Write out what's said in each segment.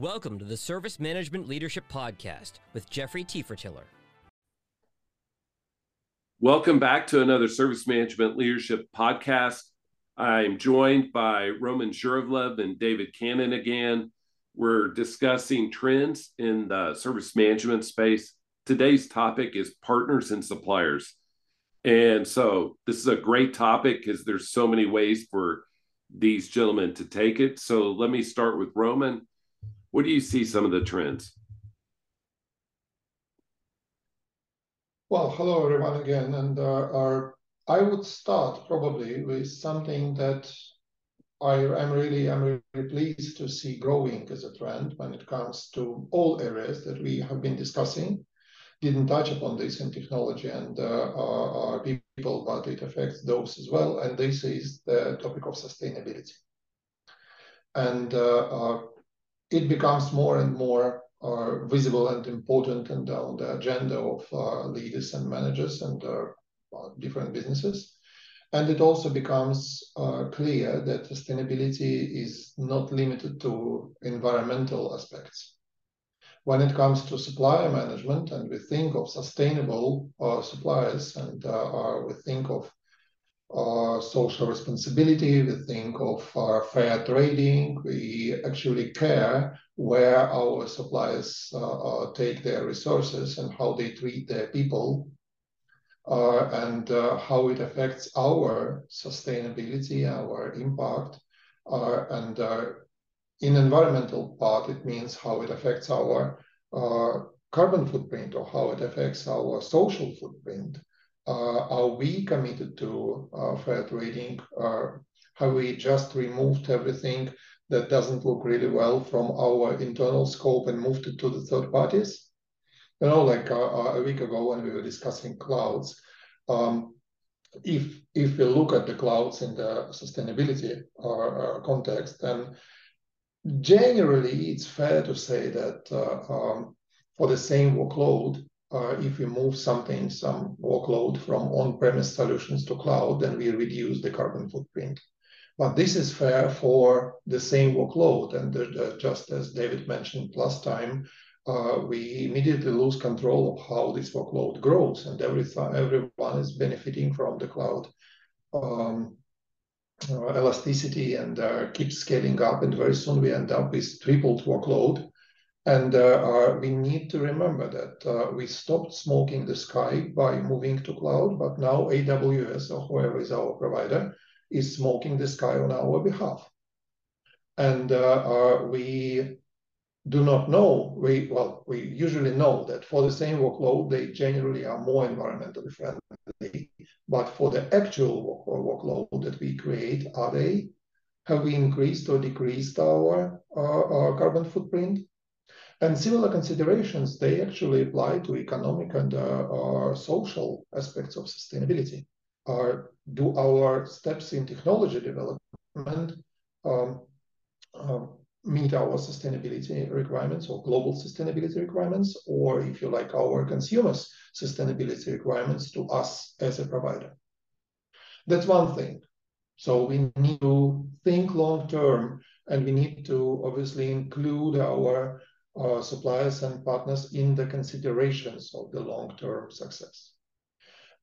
Welcome to the Service Management Leadership Podcast with Jeffrey Tefertiller. Welcome back to another Service Management Leadership Podcast. I'm joined by Roman Zhuravlev and David Cannon again. We're discussing trends in the service management space. Today's topic is partners and suppliers. And so this is a great topic because there's so many ways for these gentlemen to take it. So let me start with Roman what do you see some of the trends? Well, hello everyone again, and uh, I would start probably with something that I am really I'm really pleased to see growing as a trend when it comes to all areas that we have been discussing. Didn't touch upon this in technology and uh, people, but it affects those as well. And this is the topic of sustainability. And uh it becomes more and more uh, visible and important and on the agenda of uh, leaders and managers and uh, different businesses. And it also becomes uh, clear that sustainability is not limited to environmental aspects. When it comes to supplier management, and we think of sustainable uh, suppliers, and uh, we think of uh, social responsibility, we think of uh, fair trading, we actually care where our suppliers uh, uh take their resources and how they treat their people, uh, and uh, how it affects our sustainability, our impact, and in environmental part, it means how it affects our carbon footprint or how it affects our social footprint. Uh, are we committed to uh, fair trading? have we just removed everything that doesn't look really well from our internal scope and moved it to the third parties? You know, like uh, a week ago when we were discussing clouds, um, if if we look at the clouds in the sustainability uh, context, then generally it's fair to say that uh, um, for the same workload, if we move something, some workload from on-premise solutions to cloud, then we reduce the carbon footprint. But this is fair for the same workload. And uh, just as David mentioned last time, uh, we immediately lose control of how this workload grows, and every everyone is benefiting from the cloud um, uh, elasticity and uh, keeps scaling up. And very soon we end up with tripled workload and uh, we need to remember that uh, we stopped smoking the sky by moving to cloud, but now AWS or whoever is our provider is smoking the sky on our behalf. And uh, we do not know, we, well, we usually know that for the same workload, they generally are more environmentally friendly. But for the actual workload that we create, are they? Have we increased or decreased our, our carbon footprint? And similar considerations, they actually apply to economic and uh, social aspects of sustainability. Uh, do our steps in technology development um, uh, meet our sustainability requirements or global sustainability requirements, or if you like, our consumers' sustainability requirements to us as a provider? That's one thing. So we need to think long term and we need to obviously include our uh, suppliers and partners in the considerations of the long-term success.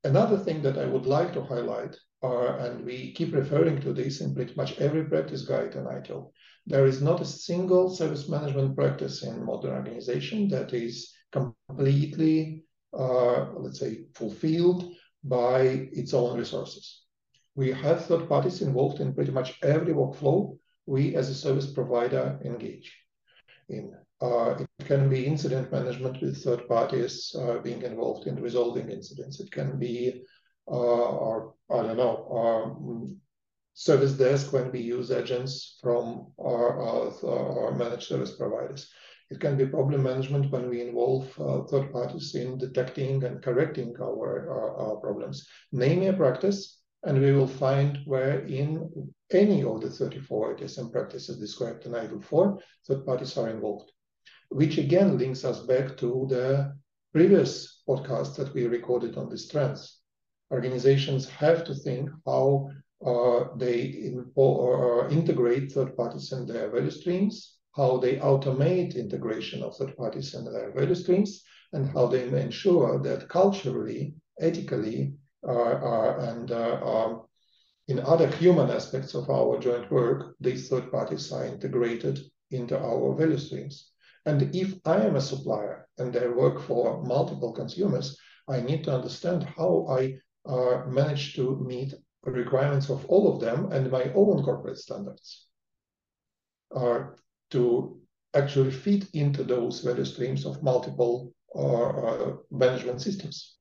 Another thing that I would like to highlight, are, and we keep referring to this in pretty much every practice guide in ITIL, there is not a single service management practice in modern organization that is completely, uh, let's say, fulfilled by its own resources. We have third parties involved in pretty much every workflow we as a service provider engage in. Uh, it can be incident management with third parties uh, being involved in resolving incidents. It can be, uh, or I don't know, um, service desk when we use agents from our, our, our, managed service providers. It can be problem management when we involve uh, third parties in detecting and correcting our, our, our problems. Name a practice, and we will find where in any of the 34 ITSM practices described in ITIL 4, third parties are involved which again links us back to the previous podcast that we recorded on these trends. Organizations have to think how uh, they uh, integrate third parties in their value streams, how they automate integration of third parties in their value streams, and how they ensure that culturally, ethically, uh, uh, and uh, um, in other human aspects of our joint work, these third parties are integrated into our value streams. And if I am a supplier and I work for multiple consumers, I need to understand how I uh, manage to meet requirements of all of them and my own corporate standards uh, to actually fit into those value streams of multiple uh, management systems.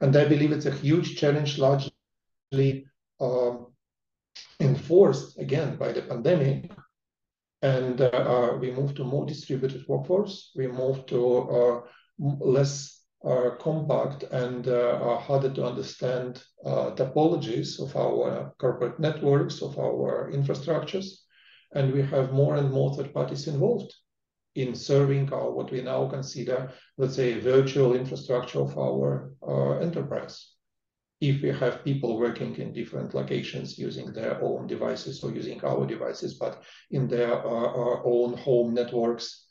And I believe it's a huge challenge, largely um, enforced again by the pandemic. And uh, uh, we moved to more distributed workforce. We moved to uh, less uh, compact and harder to understand topologies of our corporate networks, of our infrastructures. And we have more and more third parties involved in serving our what we now consider, let's say, virtual infrastructure of our enterprise. If we have people working in different locations using their own devices or using our devices, but in their uh, uh own home networks,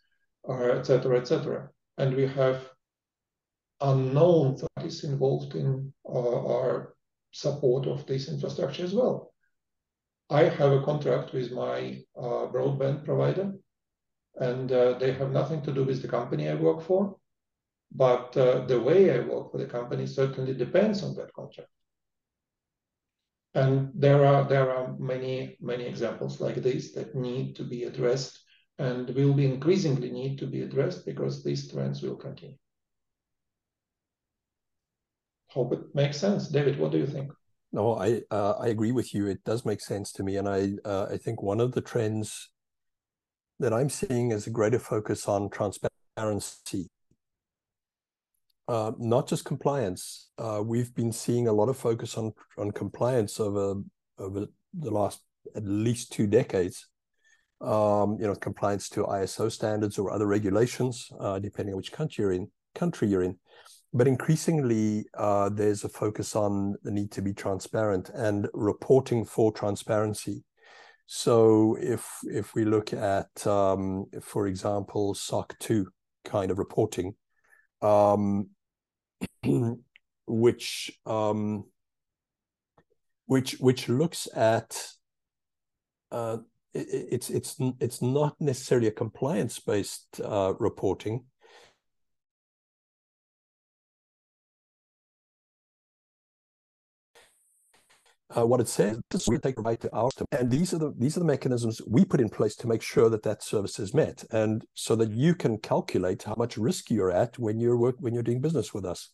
etc., uh, etc., and we have unknown parties involved in uh, our support of this infrastructure as well. I have a contract with my uh, broadband provider and uh, they have nothing to do with the company I work for. But uh, the way I work for the company certainly depends on that contract. And there are there are many many examples like this that need to be addressed and will be increasingly need to be addressed because these trends will continue. Hope it makes sense, David. What do you think? No, I uh, I agree with you. It does make sense to me, and I uh, I think one of the trends that I'm seeing is a greater focus on transparency, uh, not just compliance. Uh, we've been seeing a lot of focus on on compliance over over the last at least two decades. Um, you know, compliance to ISO standards or other regulations, uh, depending on which country you're in. Country you're in, but increasingly uh, there's a focus on the need to be transparent and reporting for transparency. So if if we look at, um, for example, SOC 2 kind of reporting, um, which um, which which looks at uh, it, it's it's it's not necessarily a compliance based uh, reporting, uh, what it says we take right to our system. And these are the these are the mechanisms we put in place to make sure that that service is met, and so that you can calculate how much risk you're at when you're work when you're doing business with us.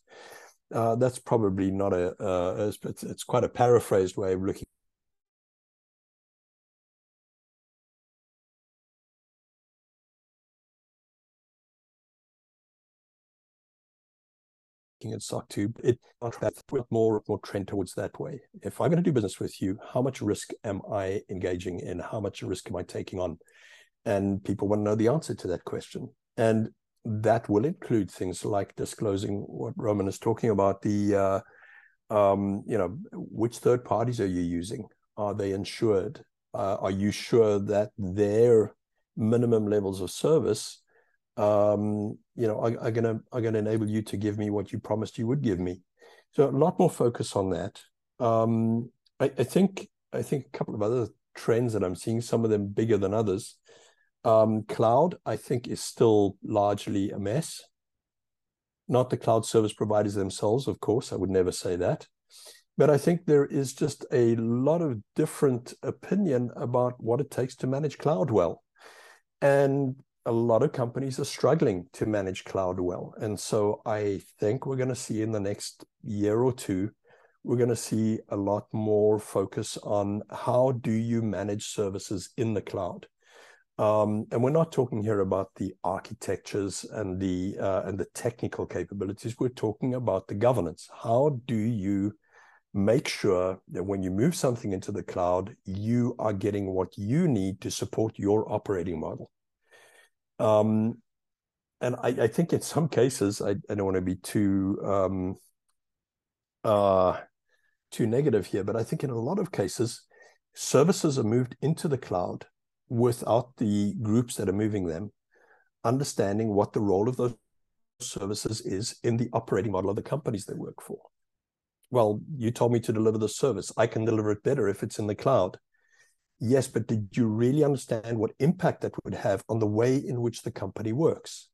Uh, that's probably not a uh, it's, it's quite a paraphrased way of looking looking at SOC 2, it with more more trend towards that way. If I'm going to do business with you, how much risk am I engaging in? How much risk am I taking on? And people want to know the answer to that question. And that will include things like disclosing what Roman is talking about. The uh, um, you know, which third parties are you using? Are they insured? Uh, are you sure that their minimum levels of service um, you know, are, are gonna are gonna enable you to give me what you promised you would give me. So a lot more focus on that. Um, I, I think I think a couple of other trends that I'm seeing, some of them bigger than others. Um, cloud, I think, is still largely a mess. Not the cloud service providers themselves, of course. I would never say that. But I think there is just a lot of different opinion about what it takes to manage cloud well. And a lot of companies are struggling to manage cloud well. And so I think we're going to see in the next year or two, we're going to see a lot more focus on how do you manage services in the cloud. Um, and we're not talking here about the architectures and the uh, and the technical capabilities. We're talking about the governance. How do you make sure that when you move something into the cloud, you are getting what you need to support your operating model? Um, and I, I, think in some cases, I, I don't want to be too um, uh, too negative here, but I think in a lot of cases, services are moved into the cloud without the groups that are moving them understanding what the role of those services is in the operating model of the companies they work for. Well, you told me to deliver the service. I can deliver it better if it's in the cloud. Yes, but did you really understand what impact that would have on the way in which the company works?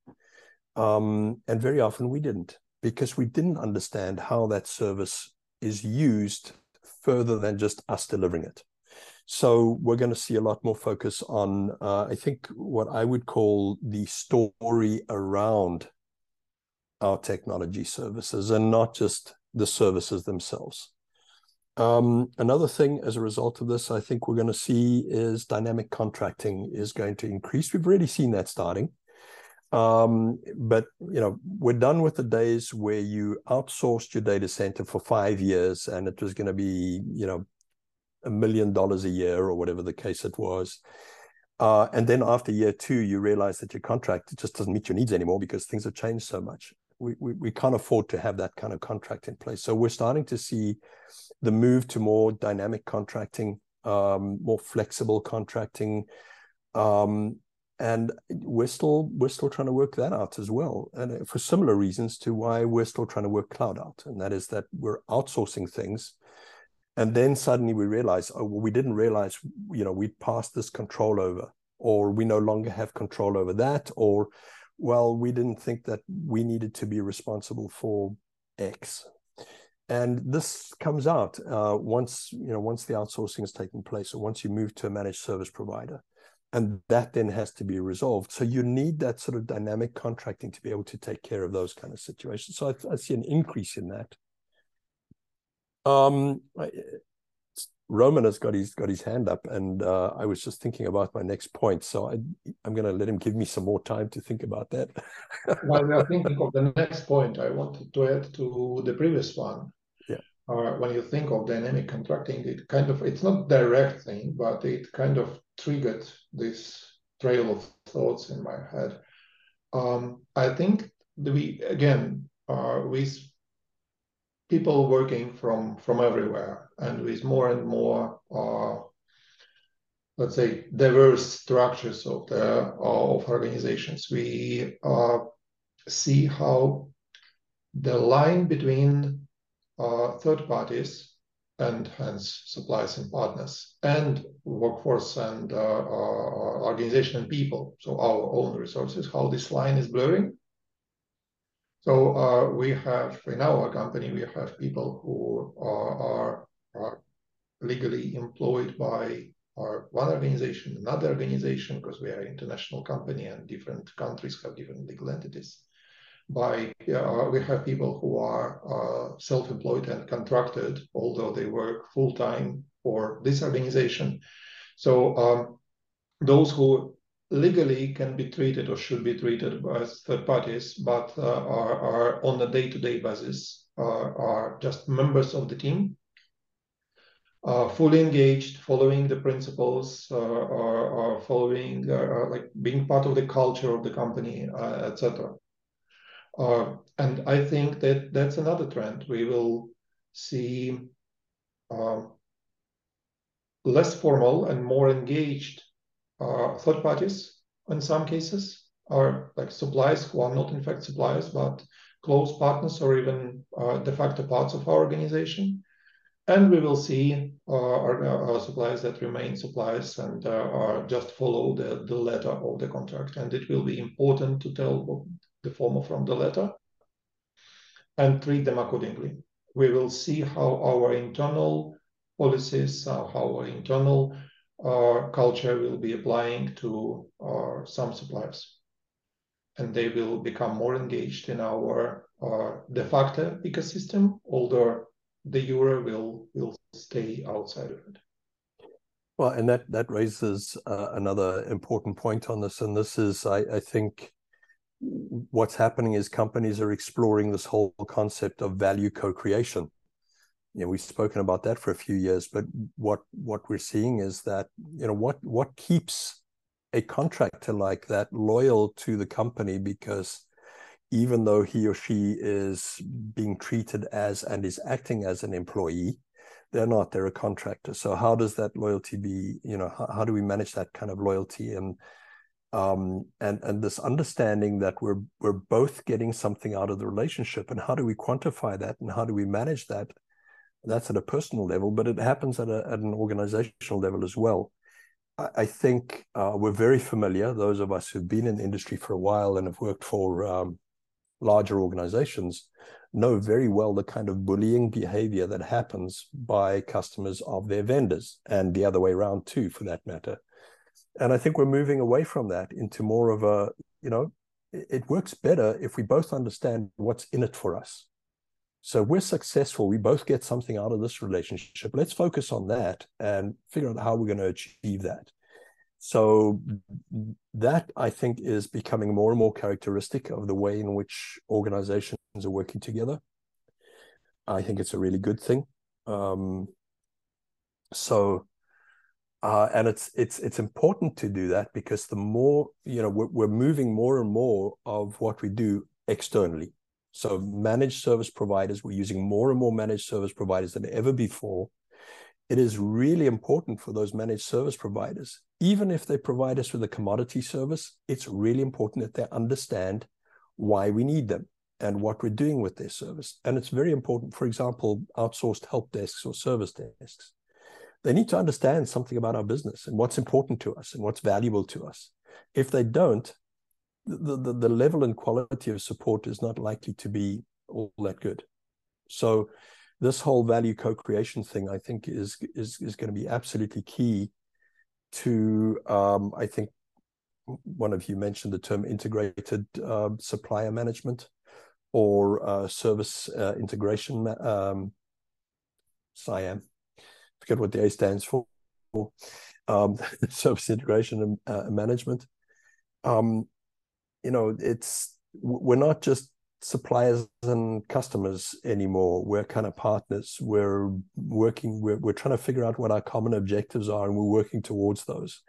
Um, and very often we didn't because we didn't understand how that service is used further than just us delivering it. So we're going to see a lot more focus on, uh, I think, what I would call the story around our technology services and not just the services themselves. Um, another thing as a result of this, I think we're going to see is dynamic contracting is going to increase. We've already seen that starting. Um, but you know, we're done with the days where you outsourced your data center for five years and it was going to be, you know, a million dollars a year or whatever the case it was. Uh, and then after year two, you realize that your contract just doesn't meet your needs anymore because things have changed so much. We, we, can't afford to have that kind of contract in place. So we're starting to see the move to more dynamic contracting, um, more flexible contracting, um, and we're still we're still trying to work that out as well, and for similar reasons to why we're still trying to work cloud out, and that is that we're outsourcing things and then suddenly we realize oh well, we didn't realize you know we passed this control over or we no longer have control over that or well we didn't think that we needed to be responsible for x. And this comes out uh, once you know once the outsourcing has taken place or once you move to a managed service provider. And that then has to be resolved. So you need that sort of dynamic contracting to be able to take care of those kind of situations. So i, I see an increase in that. Um, Roman has got his got his hand up, and uh, I was just thinking about my next point. So I, I'm going to let him give me some more time to think about that. While we are thinking of the next point, I wanted to add to the previous one. Yeah. Uh, when you think of dynamic contracting, it kind of it's not direct thing, but it kind of triggered this trail of thoughts in my head. Um, I think we again uh, we people working from from everywhere. And with more and more uh, let's say diverse structures of the of organizations we uh, see how the line between uh, third parties and hence suppliers and partners and workforce and uh, uh, organization and people so our own resources how this line is blurring so uh, we have in our company we have people who are, are, legally employed by our one organization, another organization, because we are an international company and different countries have different legal entities. By uh, we have people who are uh, self-employed and contracted, although they work full time for this organization. So um, those who legally can be treated or should be treated as third parties, but uh, are, are on a day-to-day basis, are, are just members of the team, uh, fully engaged, following the principles, uh, are, are following, uh, like being part of the culture of the company, uh, etc. Uh, and I think that that's another trend. We will see um, less formal and more engaged uh, third parties in some cases are like suppliers who are not in fact suppliers but close partners or even uh, de facto parts of our organization. And we will see uh, our, our, suppliers that remain suppliers and uh, just follow the, the letter of the contract. And it will be important to tell the former from the letter and treat them accordingly. We will see how our internal policies how our internal uh, culture will be applying to some suppliers. And they will become more engaged in our de facto ecosystem, although the euro will will stay outside of it. Well, and that that raises uh, another important point on this, and this is, I, I think, what's happening is companies are exploring this whole concept of value co-creation you know, we've spoken about that for a few years, but what what we're seeing is that you know what what keeps a contractor like that loyal to the company because even though he or she is being treated as and is acting as an employee, they're not they're a contractor. So how does that loyalty be you know how, how do we manage that kind of loyalty? And um, and and this understanding that we're we're both getting something out of the relationship and how do we quantify that and how do we manage that that's at a personal level but it happens at, a, at an organizational level as well. I, I think uh, we're very familiar those of us who've been in the industry for a while and have worked for um, larger organizations know very well the kind of bullying behavior that happens by customers of their vendors and the other way around too for that matter. And i think we're moving away from that into more of a you know it works better if we both understand what's in it for us so we're successful we both get something out of this relationship let's focus on that and figure out how we're going to achieve that so that I think is becoming more and more characteristic of the way in which organizations are working together. I think it's a really good thing. Um, so, uh, and it's it's it's important to do that because the more you know, we're, we're moving more and more of what we do externally. So, managed service providers, we're using more and more managed service providers than ever before it is really important for those managed service providers, even if they provide us with a commodity service, it's really important that they understand why we need them and what we're doing with their service. And it's very important, for example, outsourced help desks or service desks. They need to understand something about our business and what's important to us and what's valuable to us. If they don't, the, the, the level and quality of support is not likely to be all that good. So this whole value co-creation thing, I think, is is is going to be absolutely key to. Um, I think one of you mentioned the term integrated uh, supplier management or uh, service uh, integration. Um, SIAM, forget what the A stands for. Um, service integration and uh, management. Um, you know, it's we're not just suppliers and customers anymore. We're kind of partners. We're working, we're, we're trying to figure out what our common objectives are, and we're working towards those.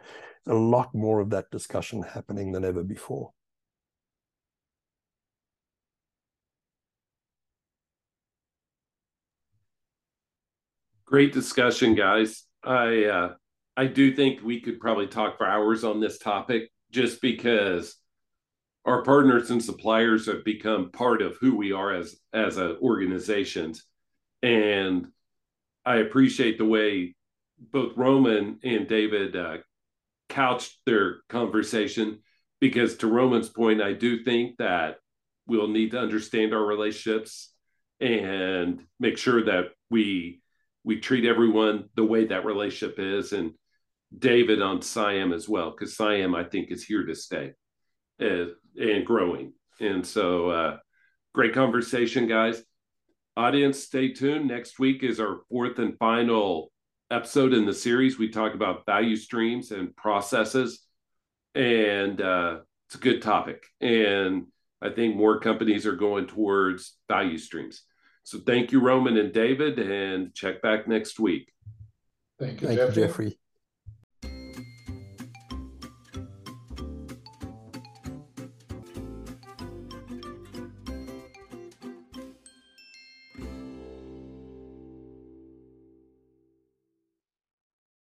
A lot more of that discussion happening than ever before. Great discussion, guys. I uh, I do think we could probably talk for hours on this topic, just because our partners and suppliers have become part of who we are as as an organization. And i appreciate the way both roman and david uh, couched their conversation because to roman's point i do think that we'll need to understand our relationships and make sure that we we treat everyone the way that relationship is and david on siam as well because siam i think is here to stay uh, and growing. And so, uh, great conversation, guys. Audience, stay tuned. Next week is our fourth and final episode in the series. We talk about value streams and processes, and uh, it's a good topic. And I think more companies are going towards value streams. So, thank you, Roman and David, and check back next week. Thank you, Thank Jeffrey. you, Jeffrey.